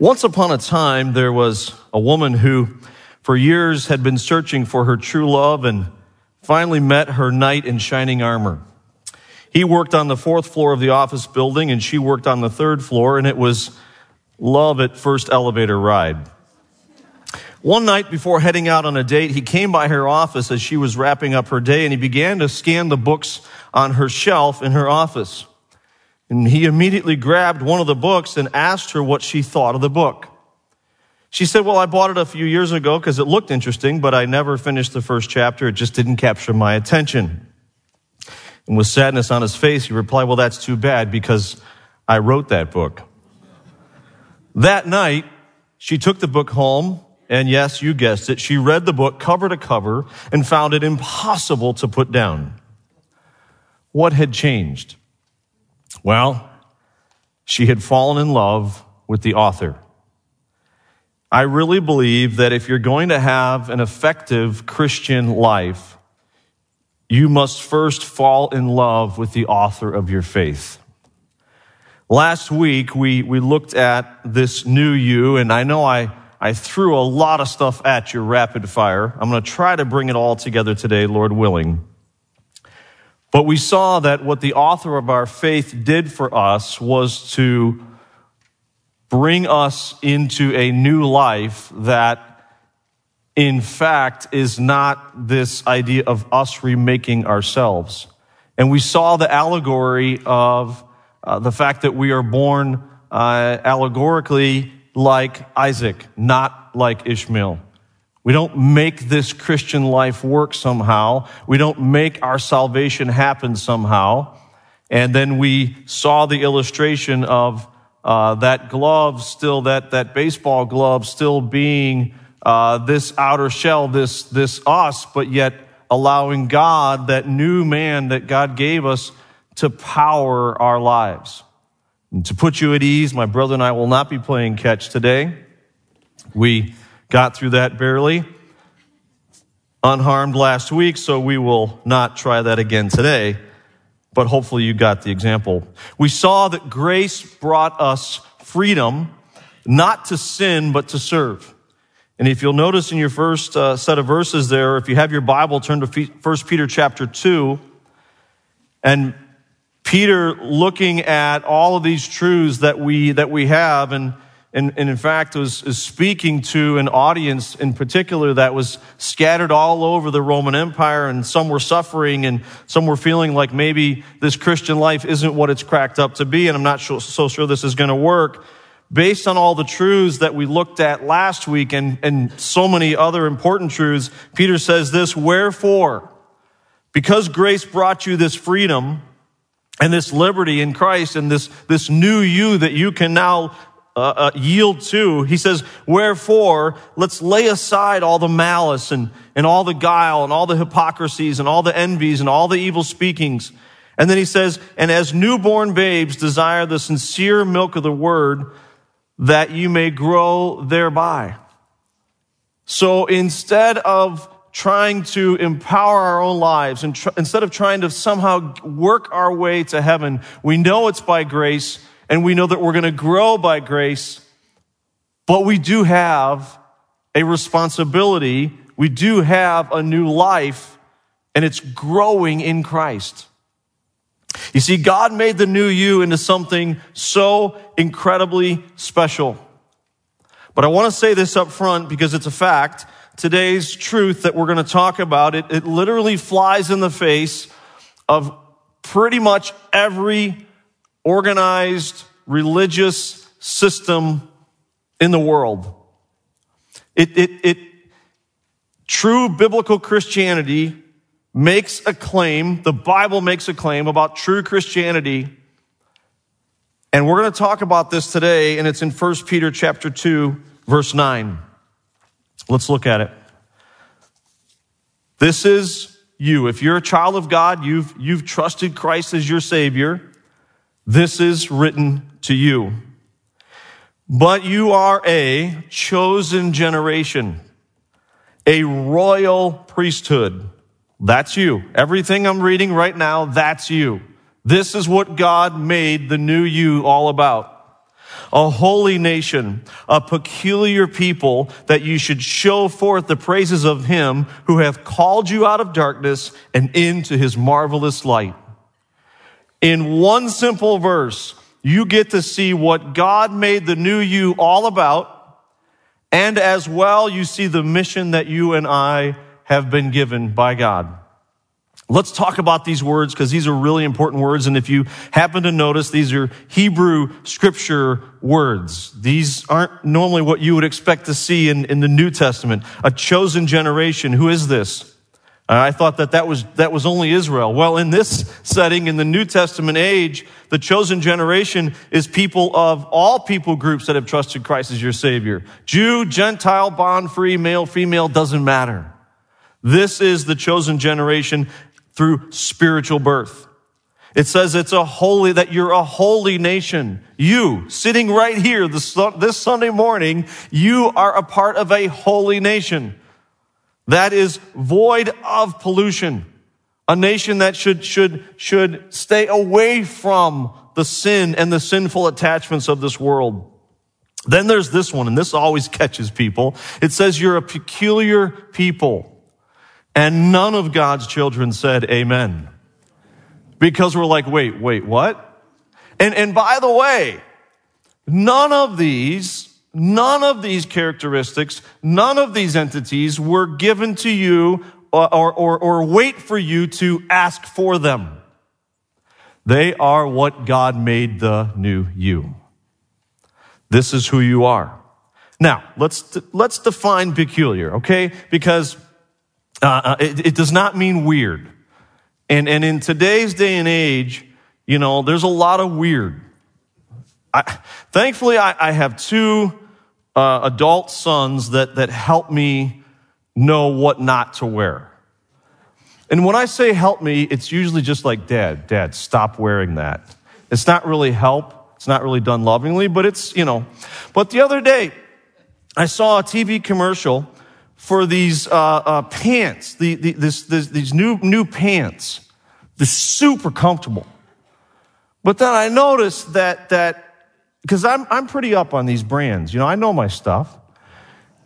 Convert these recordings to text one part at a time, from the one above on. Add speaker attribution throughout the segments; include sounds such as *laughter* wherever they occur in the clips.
Speaker 1: Once upon a time, there was a woman who, for years, had been searching for her true love and finally met her knight in shining armor. He worked on the fourth floor of the office building, and she worked on the third floor, and it was love at first elevator ride. One night before heading out on a date, he came by her office as she was wrapping up her day, and he began to scan the books on her shelf in her office. And he immediately grabbed one of the books and asked her what she thought of the book. She said, Well, I bought it a few years ago because it looked interesting, but I never finished the first chapter. It just didn't capture my attention. And with sadness on his face, he replied, Well, that's too bad because I wrote that book. That night, she took the book home, and yes, you guessed it, she read the book cover to cover and found it impossible to put down. What had changed? Well, she had fallen in love with the author. I really believe that if you're going to have an effective Christian life, you must first fall in love with the author of your faith. Last week, we, we looked at this new you, and I know I, I threw a lot of stuff at you rapid fire. I'm going to try to bring it all together today, Lord willing. But we saw that what the author of our faith did for us was to bring us into a new life that, in fact, is not this idea of us remaking ourselves. And we saw the allegory of uh, the fact that we are born uh, allegorically like Isaac, not like Ishmael. We don't make this Christian life work somehow. We don't make our salvation happen somehow. And then we saw the illustration of uh, that glove still, that, that baseball glove still being uh, this outer shell, this, this us, but yet allowing God, that new man that God gave us, to power our lives. And to put you at ease, my brother and I will not be playing catch today. We Got through that barely. Unharmed last week, so we will not try that again today. But hopefully you got the example. We saw that grace brought us freedom, not to sin, but to serve. And if you'll notice in your first uh, set of verses there, if you have your Bible, turn to 1 Peter chapter 2. And Peter looking at all of these truths that we, that we have and and, and in fact was, was speaking to an audience in particular that was scattered all over the Roman Empire, and some were suffering, and some were feeling like maybe this Christian life isn't what it's cracked up to be, and I'm not so, so sure this is going to work. Based on all the truths that we looked at last week and, and so many other important truths, Peter says this, wherefore, because grace brought you this freedom, and this liberty in Christ and this, this new you that you can now uh, uh, yield to. He says, wherefore, let's lay aside all the malice and, and all the guile and all the hypocrisies and all the envies and all the evil speakings. And then he says, and as newborn babes desire the sincere milk of the word that you may grow thereby. So instead of trying to empower our own lives and tr- instead of trying to somehow work our way to heaven, we know it's by grace and we know that we're going to grow by grace, but we do have a responsibility. We do have a new life, and it's growing in Christ. You see, God made the new you into something so incredibly special. But I want to say this up front because it's a fact. Today's truth that we're going to talk about, it, it literally flies in the face of pretty much every organized religious system in the world. It, it, it, true biblical Christianity makes a claim, the Bible makes a claim about true Christianity. And we're going to talk about this today, and it's in 1 Peter chapter 2, verse 9. Let's look at it. This is you. If you're a child of God, you've, you've trusted Christ as your Savior. This is written to you. But you are a chosen generation, a royal priesthood. That's you. Everything I'm reading right now, that's you. This is what God made the new you all about. a holy nation, a peculiar people that you should show forth the praises of him who hath called you out of darkness and into his marvelous light. In one simple verse, you get to see what God made the new you all about. And as well, you see the mission that you and I have been given by God. Let's talk about these words because these are really important words. And if you happen to notice, these are Hebrew scripture words. These aren't normally what you would expect to see in, in the New Testament. A chosen generation. Who is this? I thought that that was, that was only Israel. Well, in this setting, in the New Testament age, the chosen generation is people of all people groups that have trusted Christ as your Savior. Jew, Gentile, bond free, male, female, doesn't matter. This is the chosen generation through spiritual birth. It says it's a holy, that you're a holy nation. You, sitting right here this, this Sunday morning, you are a part of a holy nation that is void of pollution. A nation that should, should, should stay away from the sin and the sinful attachments of this world. Then there's this one, and this always catches people. It says you're a peculiar people. And none of God's children said amen. Because we're like, wait, wait, what? And, and by the way, none of these, none of these characteristics, none of these entities were given to you or, or, or, or wait for you to ask for them. They are what God made the new you. This is who you are. Now, let's, let's define peculiar, okay? Because uh, uh, it, it, does not mean weird. And, and in today's day and age, you know, there's a lot of weird. I, thankfully, I, I, have two uh, adult sons that, that help me know what not to wear. And when I say help me, it's usually just like, Dad, Dad, stop wearing that. It's not really help. It's not really done lovingly, but it's, you know. But the other day, I saw a TV commercial for these uh, uh, pants, the, the, this, this, these new, new pants. They're super comfortable. But then I noticed that, that because I'm, I'm pretty up on these brands, you know, I know my stuff.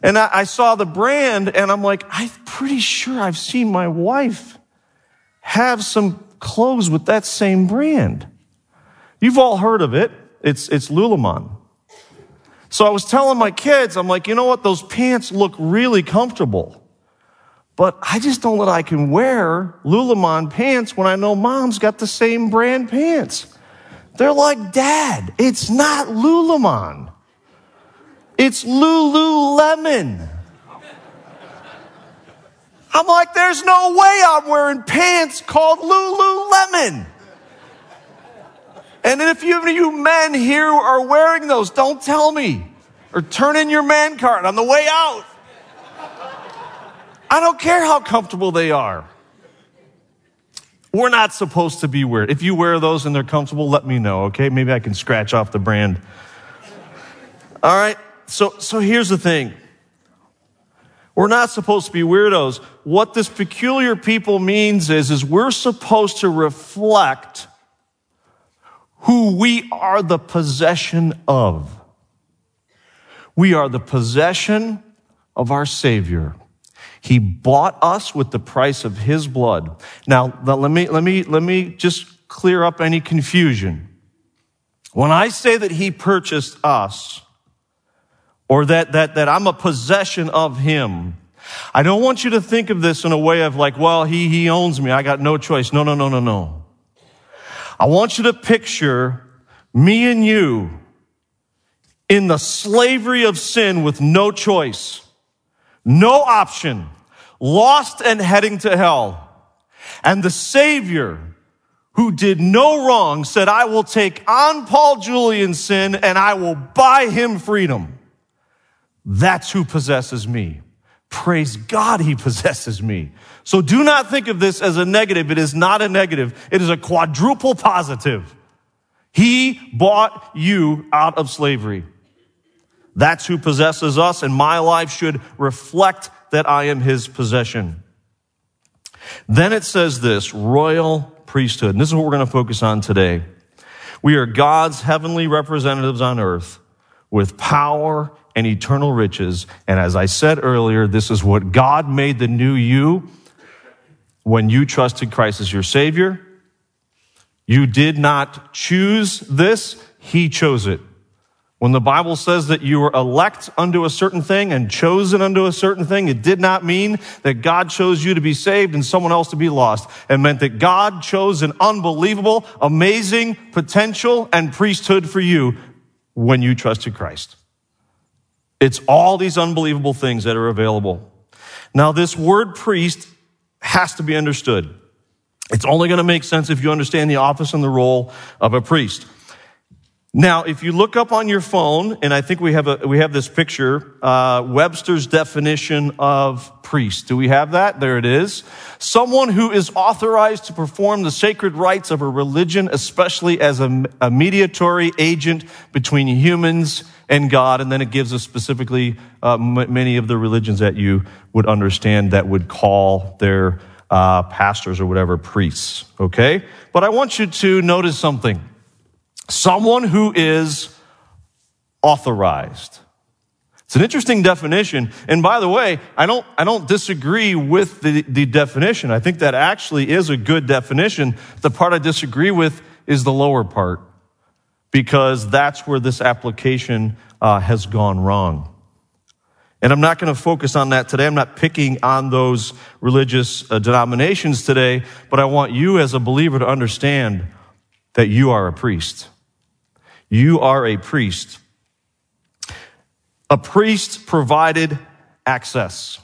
Speaker 1: And I, I saw the brand and I'm like, I'm pretty sure I've seen my wife have some clothes with that same brand. You've all heard of it. It's, it's Lululemon. So I was telling my kids, I'm like, you know what? Those pants look really comfortable. But I just don't know that I can wear Lululemon pants when I know mom's got the same brand pants. They're like, Dad, it's not Lululemon. It's Lululemon. I'm like, there's no way I'm wearing pants called Lululemon. And if you, you men here are wearing those, don't tell me. Or turn in your man card on the way out. I don't care how comfortable they are. We're not supposed to be weird. If you wear those and they're comfortable, let me know, okay? Maybe I can scratch off the brand. All right. So, so here's the thing. We're not supposed to be weirdos. What this peculiar people means is, is we're supposed to reflect who we are the possession of. We are the possession of our Savior. He bought us with the price of His blood. Now, let me, let me, let me just clear up any confusion. When I say that He purchased us, or that, that, that I'm a possession of Him, I don't want you to think of this in a way of like, well, He, He owns me. I got no choice. No, no, no, no, no. I want you to picture me and you in the slavery of sin with no choice, no option, lost and heading to hell. And the Savior, who did no wrong, said, I will take on Paul Julian's sin and I will buy him freedom. That's who possesses me. Praise God, he *laughs* possesses me. So do not think of this as a negative. It is not a negative. It is a quadruple positive. He bought you out of slavery. That's who possesses us, and my life should reflect that I am his possession. Then it says this royal priesthood. And this is what we're going to focus on today. We are God's heavenly representatives on earth with power and eternal riches. And as I said earlier, this is what God made the new you when you trusted Christ as your Savior. You did not choose this, He chose it. When the Bible says that you were elect unto a certain thing and chosen unto a certain thing, it did not mean that God chose you to be saved and someone else to be lost. It meant that God chose an unbelievable, amazing potential and priesthood for you when you trusted Christ. It's all these unbelievable things that are available. Now, this word priest has to be understood. It's only going to make sense if you understand the office and the role of a priest. Now, if you look up on your phone, and I think we have a, we have this picture, uh, Webster's definition of priest. Do we have that? There it is. Someone who is authorized to perform the sacred rites of a religion, especially as a, a mediatory agent between humans and God. And then it gives us specifically uh, m- many of the religions that you would understand that would call their uh, pastors or whatever priests. Okay, but I want you to notice something. Someone who is authorized. It's an interesting definition. And by the way, I don't, I don't disagree with the, the definition. I think that actually is a good definition. The part I disagree with is the lower part because that's where this application uh, has gone wrong. And I'm not going to focus on that today. I'm not picking on those religious uh, denominations today, but I want you as a believer to understand that you are a priest. You are a priest. A priest provided access.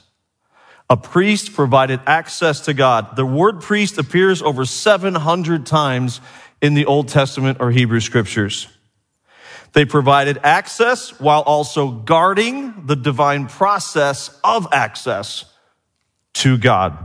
Speaker 1: A priest provided access to God. The word priest appears over 700 times in the Old Testament or Hebrew scriptures. They provided access while also guarding the divine process of access to God.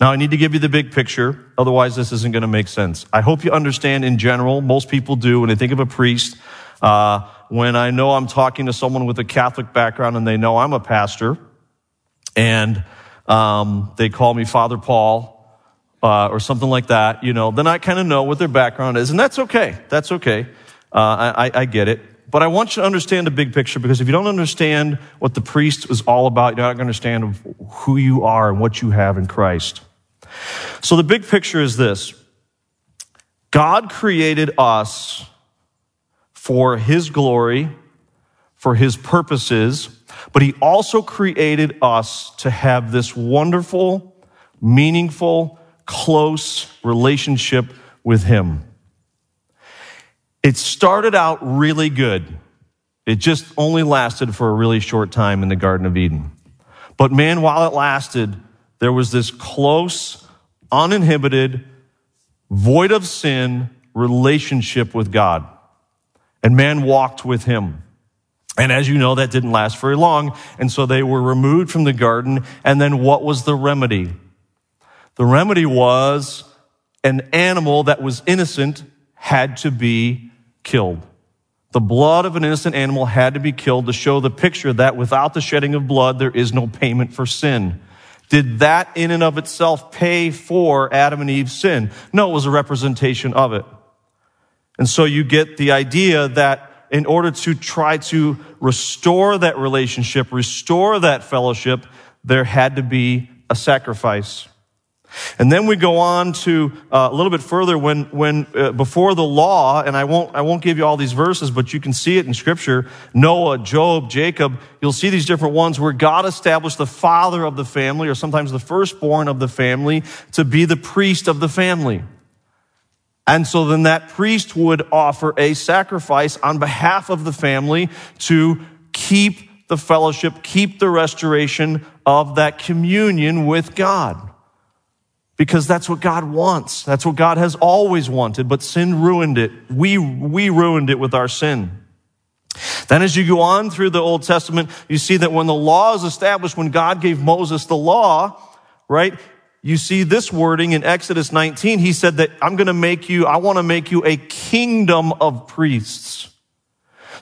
Speaker 1: Now, I need to give you the big picture, otherwise, this isn't going to make sense. I hope you understand in general, most people do when they think of a priest. Uh, when I know I'm talking to someone with a Catholic background and they know I'm a pastor, and um, they call me Father Paul uh, or something like that, you know, then I kind of know what their background is, and that's okay. That's okay. Uh, I, I get it. But I want you to understand the big picture because if you don't understand what the priest is all about, you're not going to understand who you are and what you have in Christ. So the big picture is this God created us for His glory, for His purposes, but He also created us to have this wonderful, meaningful, close relationship with Him. It started out really good. It just only lasted for a really short time in the Garden of Eden. But man, while it lasted, there was this close, uninhibited, void of sin relationship with God. And man walked with him. And as you know, that didn't last very long. And so they were removed from the garden. And then what was the remedy? The remedy was an animal that was innocent had to be killed. The blood of an innocent animal had to be killed to show the picture that without the shedding of blood, there is no payment for sin. Did that in and of itself pay for Adam and Eve's sin? No, it was a representation of it. And so you get the idea that in order to try to restore that relationship, restore that fellowship, there had to be a sacrifice. And then we go on to uh, a little bit further when, when uh, before the law, and I won't, I won't give you all these verses, but you can see it in scripture. Noah, Job, Jacob, you'll see these different ones where God established the father of the family, or sometimes the firstborn of the family, to be the priest of the family. And so then that priest would offer a sacrifice on behalf of the family to keep the fellowship, keep the restoration of that communion with God because that's what God wants. That's what God has always wanted, but sin ruined it. We, we ruined it with our sin. Then as you go on through the Old Testament, you see that when the law is established, when God gave Moses the law, right? You see this wording in Exodus 19. He said that I'm going to make you, I want to make you a kingdom of priests.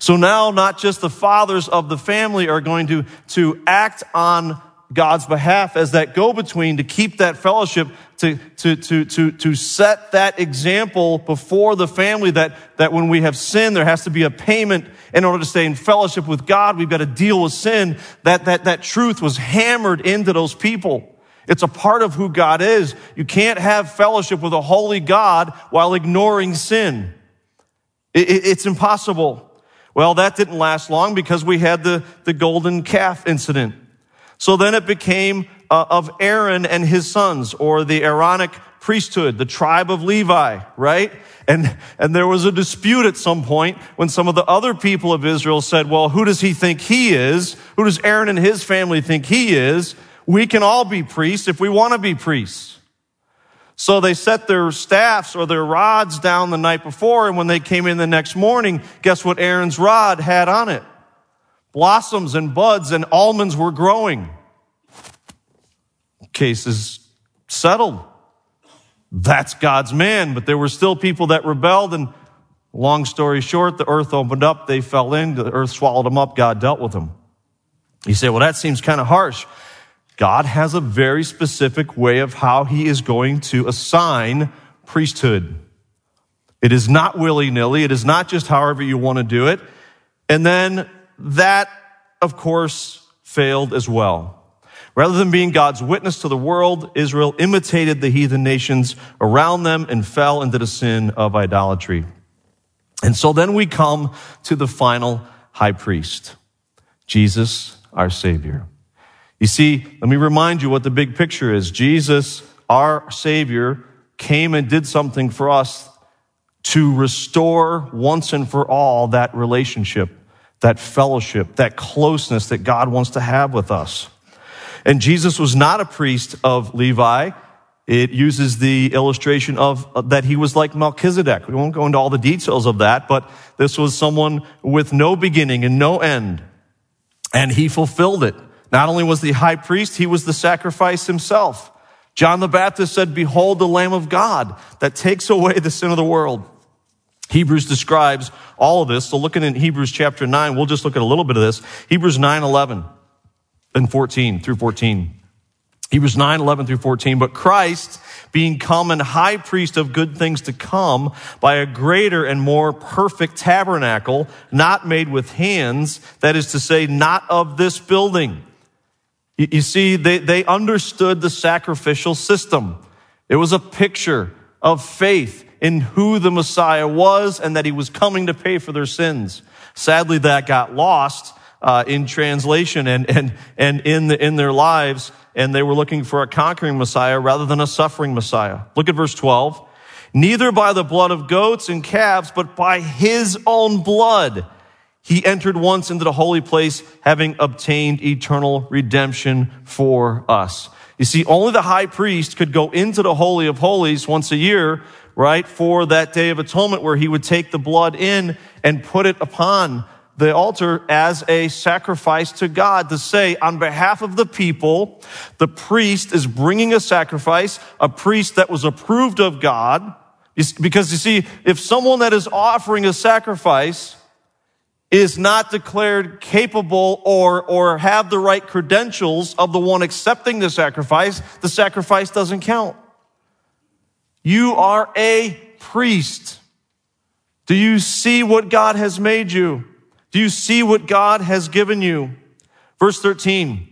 Speaker 1: So now not just the fathers of the family are going to, to act on God's behalf as that go between to keep that fellowship, to, to, to, to, to set that example before the family that, that when we have sin, there has to be a payment in order to stay in fellowship with God. We've got to deal with sin. That, that, that truth was hammered into those people. It's a part of who God is. You can't have fellowship with a holy God while ignoring sin. It, it, it's impossible. Well, that didn't last long because we had the, the golden calf incident. So then it became uh, of Aaron and his sons, or the Aaronic priesthood, the tribe of Levi, right? And, and there was a dispute at some point when some of the other people of Israel said, well, who does he think he is? Who does Aaron and his family think he is? We can all be priests if we want to be priests. So they set their staffs or their rods down the night before, and when they came in the next morning, guess what Aaron's rod had on it? Blossoms and buds and almonds were growing. Case is settled. That's God's man, but there were still people that rebelled and long story short, the earth opened up, they fell in, the earth swallowed them up, God dealt with them. You say, well, that seems kind of harsh. God has a very specific way of how he is going to assign priesthood. It is not willy nilly. It is not just however you want to do it. And then that, of course, failed as well. Rather than being God's witness to the world, Israel imitated the heathen nations around them and fell into the sin of idolatry. And so then we come to the final high priest, Jesus, our Savior. You see, let me remind you what the big picture is. Jesus, our Savior, came and did something for us to restore once and for all that relationship that fellowship, that closeness that God wants to have with us. And Jesus was not a priest of Levi. It uses the illustration of uh, that he was like Melchizedek. We won't go into all the details of that, but this was someone with no beginning and no end. And he fulfilled it. Not only was the high priest, he was the sacrifice himself. John the Baptist said, behold the Lamb of God that takes away the sin of the world. Hebrews describes all of this. So looking in Hebrews chapter 9, we'll just look at a little bit of this. Hebrews 9, 11 and 14 through 14. Hebrews 9, 11 through 14. But Christ, being common high priest of good things to come by a greater and more perfect tabernacle, not made with hands, that is to say, not of this building. You see, they, they understood the sacrificial system. It was a picture of faith in who the Messiah was and that he was coming to pay for their sins. Sadly, that got lost uh, in translation and, and, and in, the, in their lives, and they were looking for a conquering Messiah rather than a suffering Messiah. Look at verse 12. Neither by the blood of goats and calves, but by his own blood. He entered once into the holy place, having obtained eternal redemption for us. You see, only the high priest could go into the Holy of Holies once a year right, for that day of atonement where he would take the blood in and put it upon the altar as a sacrifice to God to say, on behalf of the people, the priest is bringing a sacrifice, a priest that was approved of God. Because you see, if someone that is offering a sacrifice is not declared capable or, or have the right credentials of the one accepting the sacrifice, the sacrifice doesn't count. You are a priest. Do you see what God has made you? Do you see what God has given you? Verse 13.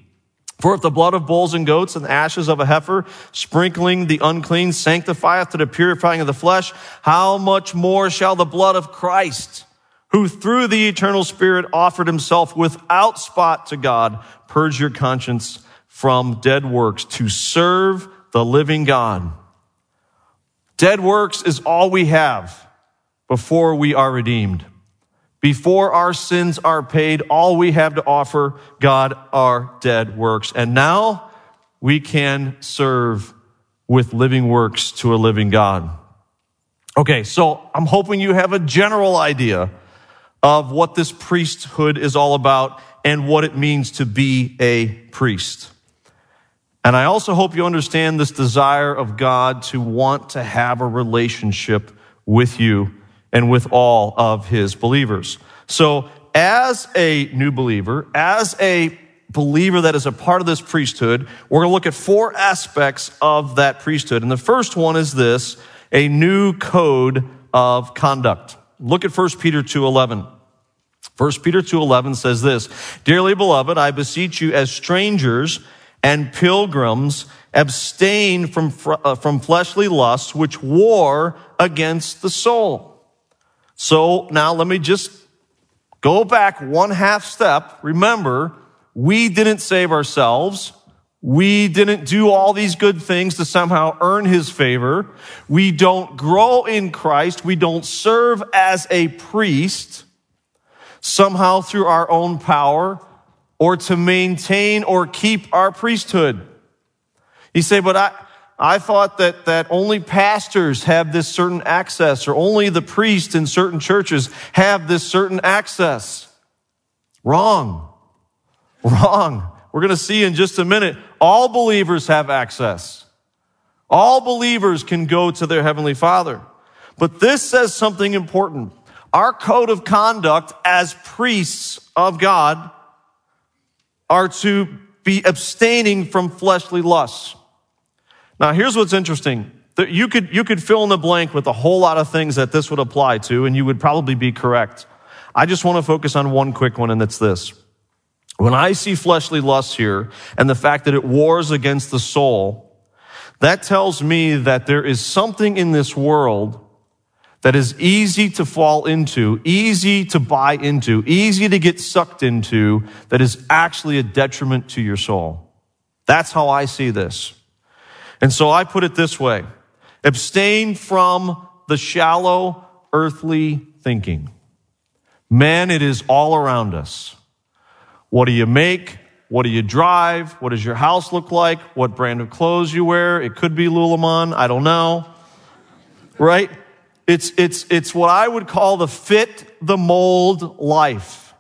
Speaker 1: For if the blood of bulls and goats and the ashes of a heifer, sprinkling the unclean, sanctifieth to the purifying of the flesh, how much more shall the blood of Christ, who through the eternal Spirit offered himself without spot to God, purge your conscience from dead works to serve the living God? Dead works is all we have before we are redeemed. Before our sins are paid, all we have to offer God are dead works. And now we can serve with living works to a living God. Okay, so I'm hoping you have a general idea of what this priesthood is all about and what it means to be a priest. And I also hope you understand this desire of God to want to have a relationship with you and with all of his believers. So, as a new believer, as a believer that is a part of this priesthood, we're going to look at four aspects of that priesthood. And the first one is this, a new code of conduct. Look at 1 Peter 2:11. 1 Peter 2:11 says this, "Dearly beloved, I beseech you as strangers and pilgrims, abstain from, uh, from fleshly lusts which war against the soul." So now let me just go back one half step. Remember, we didn't save ourselves. We didn't do all these good things to somehow earn his favor. We don't grow in Christ. We don't serve as a priest somehow through our own power or to maintain or keep our priesthood. You say, but I, I thought that, that only pastors have this certain access or only the priests in certain churches have this certain access. Wrong. Wrong. We're going to see in just a minute. All believers have access. All believers can go to their Heavenly Father. But this says something important. Our code of conduct as priests of God are to be abstaining from fleshly lusts. Now, here's what's interesting. You could, you could fill in the blank with a whole lot of things that this would apply to, and you would probably be correct. I just want to focus on one quick one, and it's this. When I see fleshly lusts here and the fact that it wars against the soul, that tells me that there is something in this world that is easy to fall into, easy to buy into, easy to get sucked into, that is actually a detriment to your soul. That's how I see this. And so I put it this way. Abstain from the shallow earthly thinking. Man, it is all around us. What do you make? What do you drive? What does your house look like? What brand of clothes you wear? It could be Lululemon. I don't know. Right? It's, it's, it's what I would call the fit the mold life.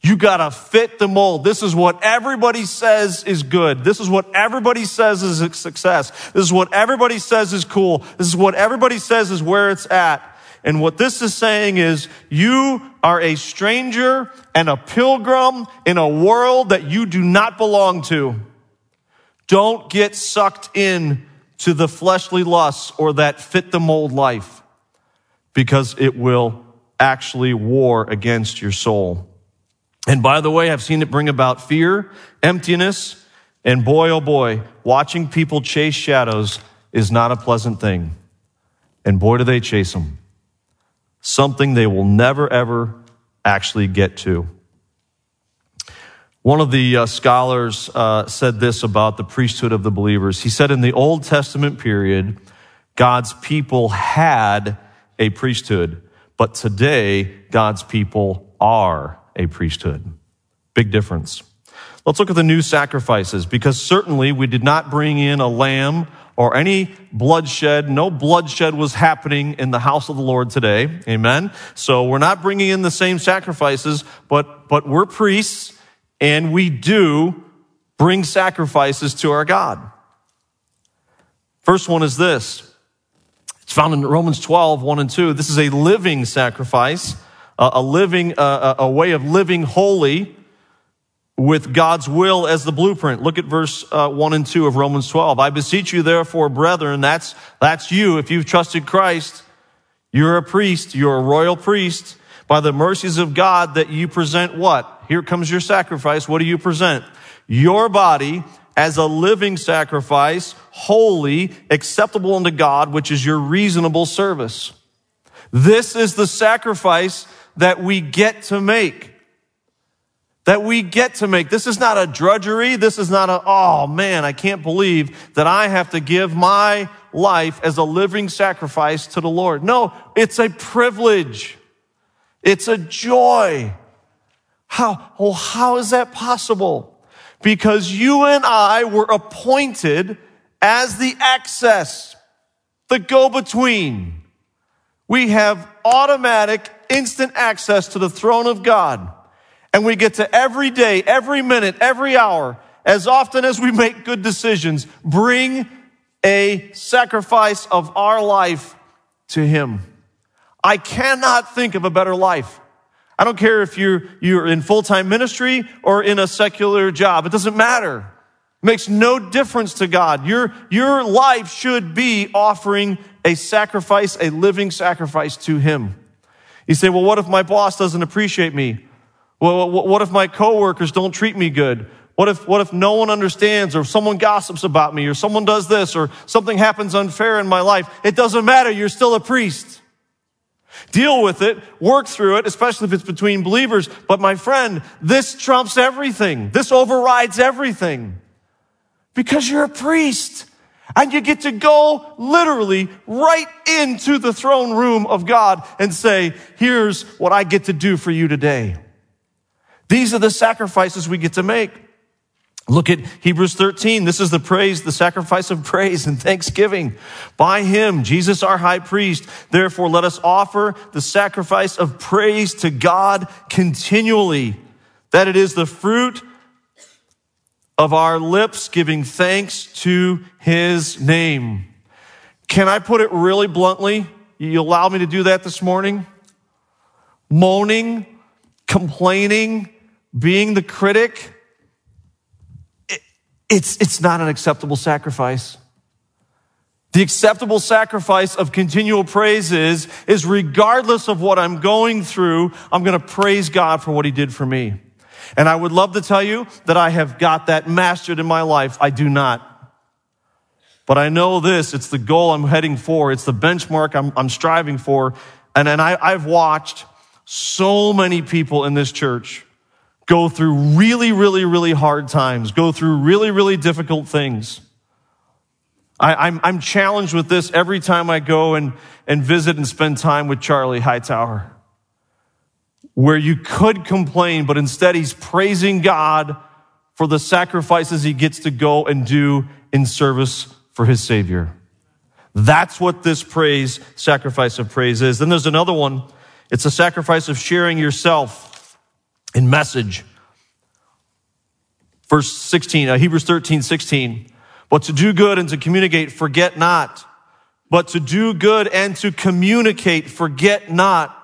Speaker 1: You gotta fit the mold. This is what everybody says is good. This is what everybody says is a success. This is what everybody says is cool. This is what everybody says is where it's at. And what this is saying is you are a stranger and a pilgrim in a world that you do not belong to. Don't get sucked in to the fleshly lusts or that fit the mold life because it will actually war against your soul. And by the way, I've seen it bring about fear, emptiness, and boy, oh boy, watching people chase shadows is not a pleasant thing. And boy, do they chase them something they will never ever actually get to. One of the uh, scholars uh, said this about the priesthood of the believers. He said in the Old Testament period, God's people had a priesthood, but today God's people are a priesthood. Big difference. Let's look at the new sacrifices because certainly we did not bring in a lamb or any bloodshed. No bloodshed was happening in the house of the Lord today. Amen. So we're not bringing in the same sacrifices, but, but we're priests and we do bring sacrifices to our God. First one is this. It's found in Romans 12, 1 and 2. This is a living sacrifice, a living, a way of living holy with God's will as the blueprint. Look at verse uh, 1 and 2 of Romans 12. I beseech you, therefore, brethren, that's, that's you. If you've trusted Christ, you're a priest, you're a royal priest, by the mercies of God, that you present what? Here comes your sacrifice. What do you present? Your body as a living sacrifice, holy, acceptable unto God, which is your reasonable service. This is the sacrifice that we get to make that we get to make. This is not a drudgery. This is not a, oh man, I can't believe that I have to give my life as a living sacrifice to the Lord. No, it's a privilege. It's a joy. How, well, how is that possible? Because you and I were appointed as the access, the go-between. We have automatic, instant access to the throne of God. And we get to every day, every minute, every hour, as often as we make good decisions, bring a sacrifice of our life to Him. I cannot think of a better life. I don't care if you're, you're in full-time ministry or in a secular job. It doesn't matter. Makes no difference to God. Your, your life should be offering a sacrifice, a living sacrifice to Him. You say, well, what if my boss doesn't appreciate me? Well, what if my coworkers don't treat me good? What if, what if no one understands or someone gossips about me or someone does this or something happens unfair in my life? It doesn't matter. You're still a priest. Deal with it, work through it, especially if it's between believers. But my friend, this trumps everything. This overrides everything. Because you're a priest. And you get to go literally right into the throne room of God and say, here's what I get to do for you today. These are the sacrifices we get to make. Look at Hebrews 13. This is the praise, the sacrifice of praise and thanksgiving. By him, Jesus our high priest. Therefore, let us offer the sacrifice of praise to God continually. That it is the fruit of our lips giving thanks to his name. Can I put it really bluntly? You allow me to do that this morning? Moaning, complaining, being the critic, it's, it's not an acceptable sacrifice. The acceptable sacrifice of continual praise is, is regardless of what I'm going through, I'm going to praise God for what he did for me. And I would love to tell you that I have got that mastered in my life. I do not. But I know this, it's the goal I'm heading for. It's the benchmark I'm, I'm striving for. And, and I, I've watched so many people in this church go through really, really, really hard times, go through really, really difficult things. I, am I'm, I'm challenged with this every time I go and, and visit and spend time with Charlie Hightower, where you could complain, but instead he's praising God for the sacrifices he gets to go and do in service for his Savior. That's what this praise, sacrifice of praise is. Then there's another one. It's a sacrifice of sharing yourself in message. Verse 16, uh, Hebrews 13, 16. But to do good and to communicate, forget not. But to do good and to communicate, forget not.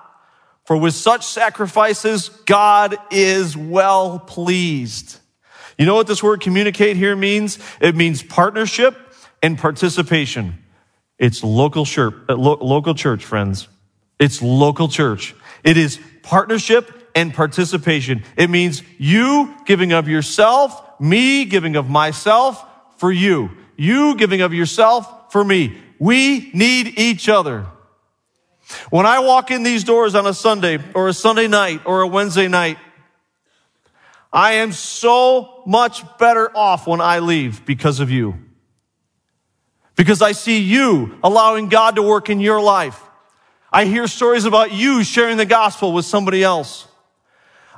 Speaker 1: For with such sacrifices, God is well pleased. You know what this word communicate here means? It means partnership and participation. It's local church, local church, friends. It's local church. It is partnership and participation. It means you giving of yourself, me giving of myself for you, you giving of yourself for me. We need each other. When I walk in these doors on a Sunday or a Sunday night or a Wednesday night, I am so much better off when I leave because of you. Because I see you allowing God to work in your life. I hear stories about you sharing the gospel with somebody else.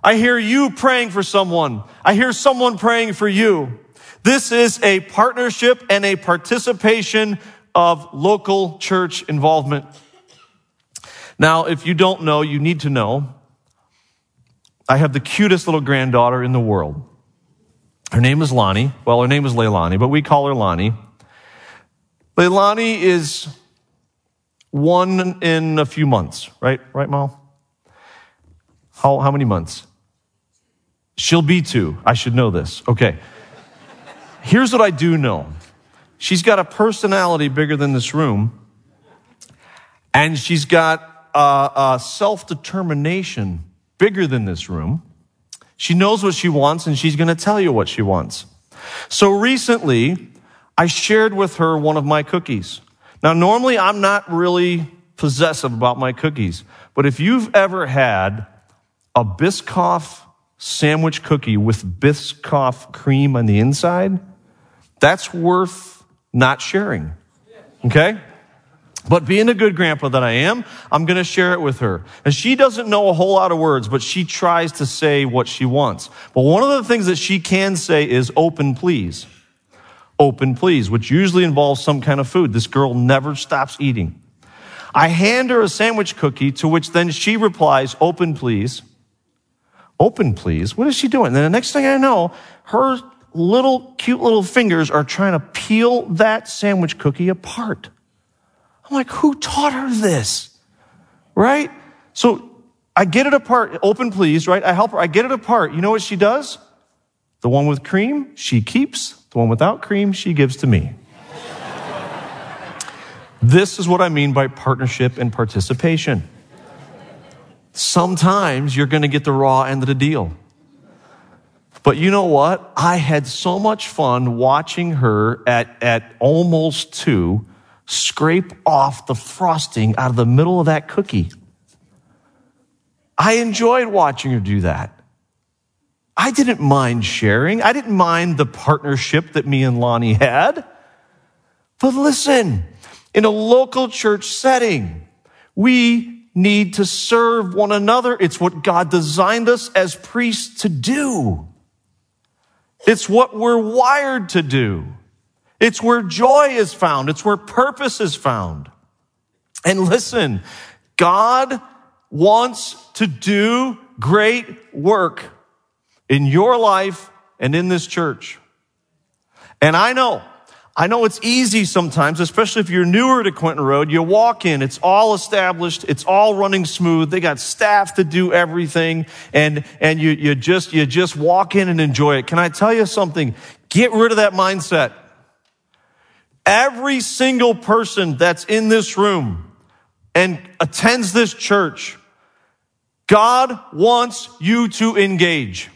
Speaker 1: I hear you praying for someone. I hear someone praying for you. This is a partnership and a participation of local church involvement. Now, if you don't know, you need to know. I have the cutest little granddaughter in the world. Her name is Lonnie. Well, her name is Leilani, but we call her Lonnie. Leilani is one in a few months, right? Right, Mal? How, how many months? She'll be two. I should know this. Okay. Here's what I do know she's got a personality bigger than this room, and she's got Uh, uh, a, a self determination bigger than this room. She knows what she wants, and she's going to tell you what she wants. So recently, I shared with her one of my cookies. Now, normally I'm not really possessive about my cookies, but if you've ever had a Biscoff sandwich cookie with Biscoff cream on the inside, that's worth not sharing. Okay? But being a good grandpa that I am, I'm going to share it with her. And she doesn't know a whole lot of words, but she tries to say what she wants. But one of the things that she can say is open, please. Open, please, which usually involves some kind of food. This girl never stops eating. I hand her a sandwich cookie to which then she replies, open, please. Open, please. What is she doing? And then the next thing I know, her little, cute little fingers are trying to peel that sandwich cookie apart. I'm like, who taught her this? Right? So I get it apart. Open, please, right? I help her. I get it apart. You know what she does? The one with cream, she keeps. The one without cream, she gives to me. this is what I mean by partnership and participation. Sometimes you're going to get the raw end of the deal. But you know what? I had so much fun watching her at, at almost two scrape off the frosting out of the middle of that cookie. I enjoyed watching her do that. I didn't mind sharing. I didn't mind the partnership that me and Lonnie had. But listen, in a local church setting, we need to serve one another. It's what God designed us as priests to do. It's what we're wired to do. It's where joy is found. It's where purpose is found. And listen, God wants to do great work in your life and in this church. And I know I know it's easy sometimes, especially if you're newer to Quentin Road. You walk in, it's all established, it's all running smooth. They got staff to do everything, and, and you, you just, you just walk in and enjoy it. Can I tell you something? Get rid of that mindset. Every single person that's in this room and attends this church, God wants you to engage.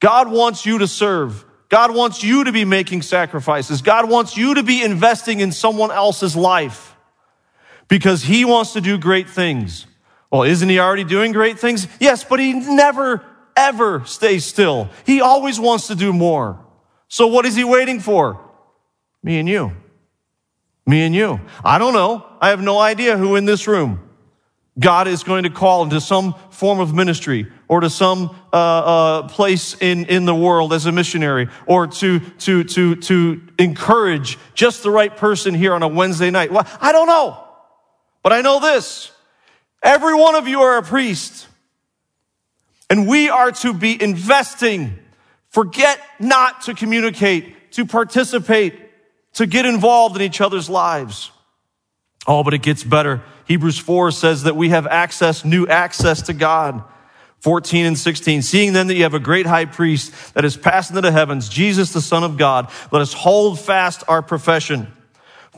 Speaker 1: God wants you to serve. God wants you to be making sacrifices. God wants you to be investing in someone else's life because he wants to do great things. Well, isn't he already doing great things? Yes, but he never, ever stays still. He always wants to do more. So what is he waiting for? Me and you. Me and you. I don't know. I have no idea who in this room God is going to call into some form of ministry or to some uh, uh, place in, in the world as a missionary or to, to, to, to encourage just the right person here on a Wednesday night. Well, I don't know. But I know this. Every one of you are a priest. And we are to be investing. Forget not to communicate, to participate, to get involved in each other's lives. Oh, but it gets better. Hebrews 4 says that we have access, new access to God. 14 and 16. Seeing then that you have a great high priest that is passed into the heavens, Jesus, the Son of God, let us hold fast our profession.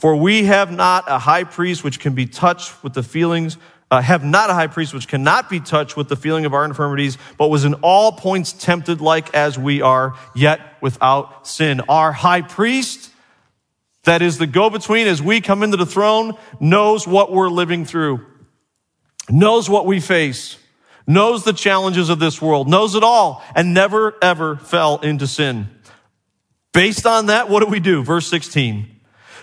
Speaker 1: For we have not a high priest which can be touched with the feelings, uh, have not a high priest which cannot be touched with the feeling of our infirmities, but was in all points tempted like as we are, yet without sin. Our high priest that is the go between as we come into the throne, knows what we're living through, knows what we face, knows the challenges of this world, knows it all, and never ever fell into sin. Based on that, what do we do? Verse 16.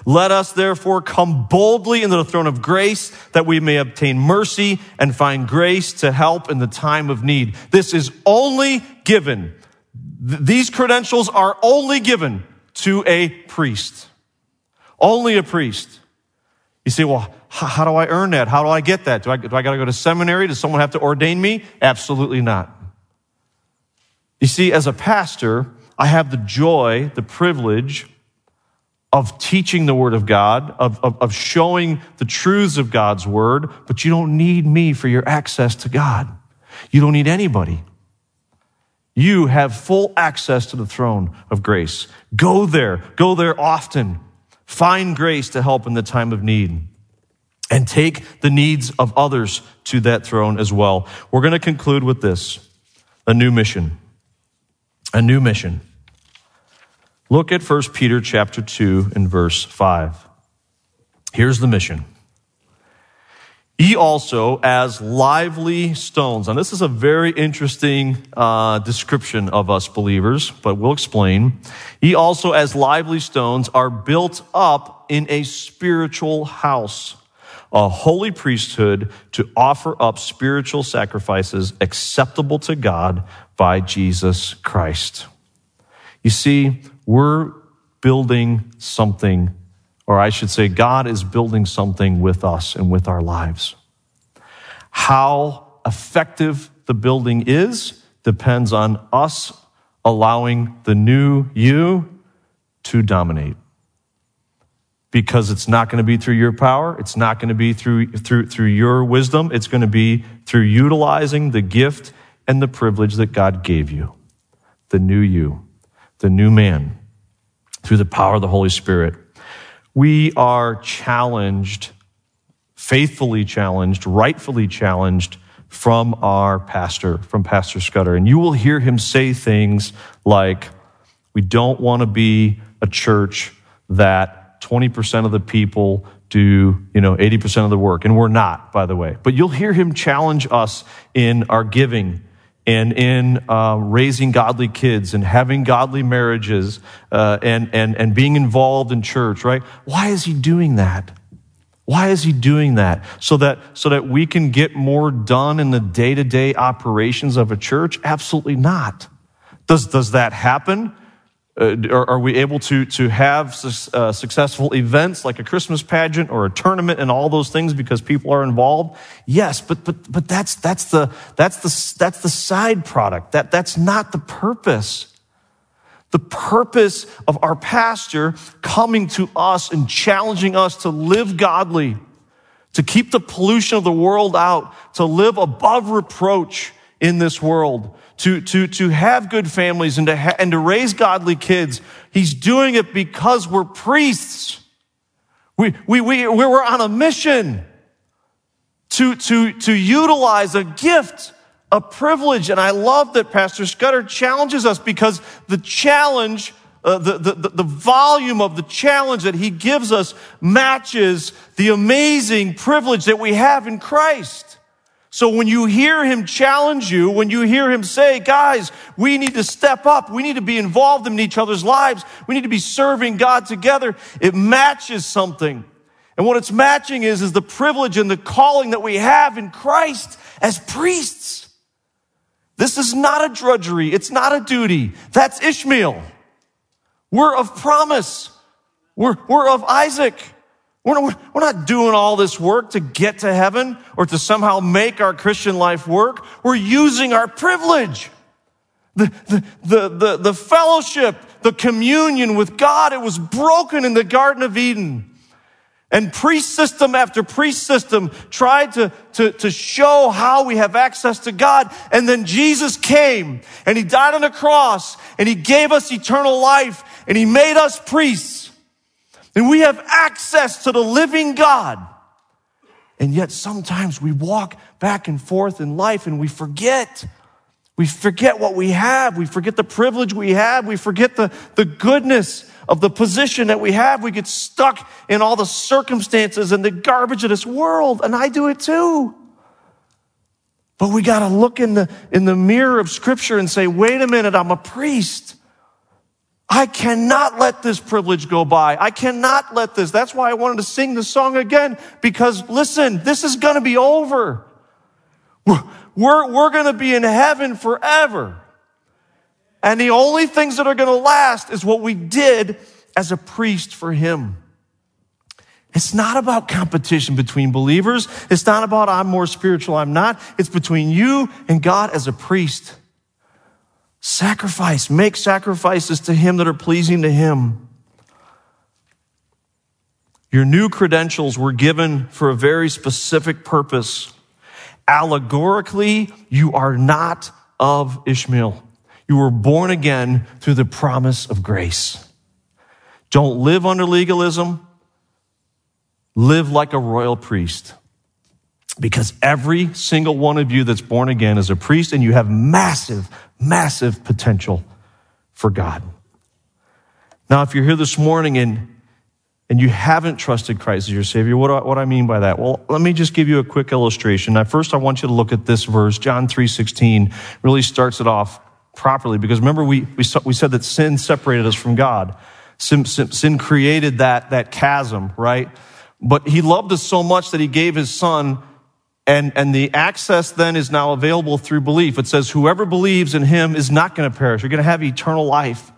Speaker 1: Let us therefore come boldly into the throne of grace that we may obtain mercy and find grace to help in the time of need. This is only given. These credentials are only given to a priest. Only a priest. You say, well, how, do I earn that? How do I get that? Do I, do I got to go to seminary? Does someone have to ordain me? Absolutely not. You see, as a pastor, I have the joy, the privilege of teaching the Word of God, of, of, of, showing the truths of God's Word, but you don't need me for your access to God. You don't need anybody. You have full access to the throne of grace. Go there. Go there often. Find grace to help in the time of need and take the needs of others to that throne as well. We're going to conclude with this a new mission. A new mission. Look at 1 Peter chapter 2 and verse 5. Here's the mission. Ye also, as lively stones. Now, this is a very interesting uh, description of us believers, but we'll explain. Ye also, as lively stones, are built up in a spiritual house, a holy priesthood to offer up spiritual sacrifices acceptable to God by Jesus Christ. You see, we're building something or I should say, God is building something with us and with our lives. How effective the building is depends on us allowing the new you to dominate. Because it's not going to be through your power. It's not going to be through, through, through your wisdom. It's going to be through utilizing the gift and the privilege that God gave you, the new you, the new man, through the power of the Holy Spirit. We are challenged, faithfully challenged, rightfully challenged from our pastor, from Pastor Scudder. And you will hear him say things like, we don't want to be a church that 20% of the people do, you know, 80% of the work. And we're not, by the way. But you'll hear him challenge us in our giving and in uh, raising godly kids and having godly marriages uh, and, and, and being involved in church, right? Why is he doing that? Why is he doing that? So that, so that we can get more done in the day to day operations of a church? Absolutely not. Does, does that happen? Uh, are, are, we able to, to have su- uh, successful events like a Christmas pageant or a tournament and all those things because people are involved? Yes, but, but, but that's, that's the, that's the, that's the side product. That, that's not the purpose. The purpose of our pastor coming to us and challenging us to live godly, to keep the pollution of the world out, to live above reproach in this world, to, to, to have good families and to, ha- and to raise godly kids. He's doing it because we're priests. We, we, we, we were on a mission to, to, to utilize a gift a privilege. And I love that Pastor Scudder challenges us because the challenge, uh, the, the, the volume of the challenge that he gives us matches the amazing privilege that we have in Christ. So when you hear him challenge you, when you hear him say, guys, we need to step up. We need to be involved in each other's lives. We need to be serving God together. It matches something. And what it's matching is, is the privilege and the calling that we have in Christ as priests. This is not a drudgery. It's not a duty. That's Ishmael. We're of promise. We're, we're of Isaac. We're not, we're not doing all this work to get to heaven or to somehow make our Christian life work. We're using our privilege. The, the, the, the, the fellowship, the communion with God, it was broken in the Garden of Eden. And priest system after priest system tried to, to, to show how we have access to God. And then Jesus came and he died on the cross and he gave us eternal life and he made us priests. And we have access to the living God. And yet sometimes we walk back and forth in life and we forget. We forget what we have. We forget the privilege we have. We forget the, the goodness of the position that we have. We get stuck in all the circumstances and the garbage of this world. And I do it too. But we got to look in the, in the mirror of scripture and say, wait a minute, I'm a priest. I cannot let this privilege go by. I cannot let this. That's why I wanted to sing the song again, because listen, this is going to be over. We're, we're, we're going to be in heaven forever. And the only things that are going to last is what we did as a priest for him. It's not about competition between believers. It's not about I'm more spiritual, I'm not. It's between you and God as a priest. Sacrifice, make sacrifices to him that are pleasing to him. Your new credentials were given for a very specific purpose. Allegorically, you are not of Ishmael. You were born again through the promise of grace. Don't live under legalism. Live like a royal priest. Because every single one of you that's born again is a priest and you have massive, massive potential for God. Now, if you're here this morning and, and you haven't trusted Christ as your Savior, what do, I, what do I mean by that? Well, let me just give you a quick illustration. Now, first, I want you to look at this verse. John 3.16 really starts it off properly because remember we, we, we said that sin separated us from God. Sin, sin, sin created that, that chasm, right? But he loved us so much that he gave his son and, and the access then is now available through belief. It says, whoever believes in him is not going to perish. You're going to have eternal life.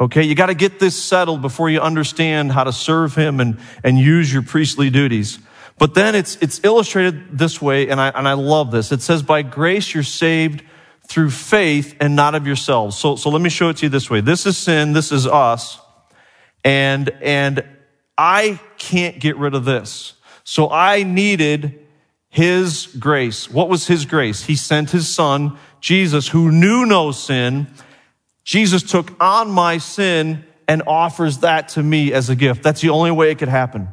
Speaker 1: Okay. You got to get this settled before you understand how to serve him and, and use your priestly duties. But then it's, it's illustrated this way. And I, and I love this. It says, by grace you're saved through faith and not of yourselves. So, so let me show it to you this way. This is sin. This is us. And, and I can't get rid of this. So I needed His grace. What was His grace? He sent His Son, Jesus, who knew no sin. Jesus took on my sin and offers that to me as a gift. That's the only way it could happen.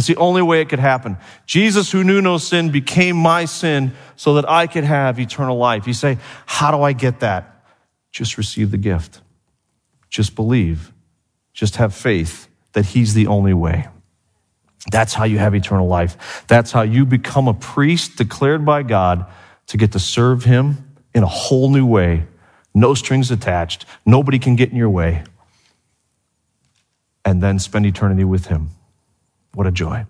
Speaker 1: That's the only way it could happen. Jesus, who knew no sin, became my sin so that I could have eternal life. You say, How do I get that? Just receive the gift. Just believe. Just have faith that He's the only way. That's how you have eternal life. That's how you become a priest declared by God to get to serve Him in a whole new way. No strings attached. Nobody can get in your way. And then spend eternity with Him. What a joy.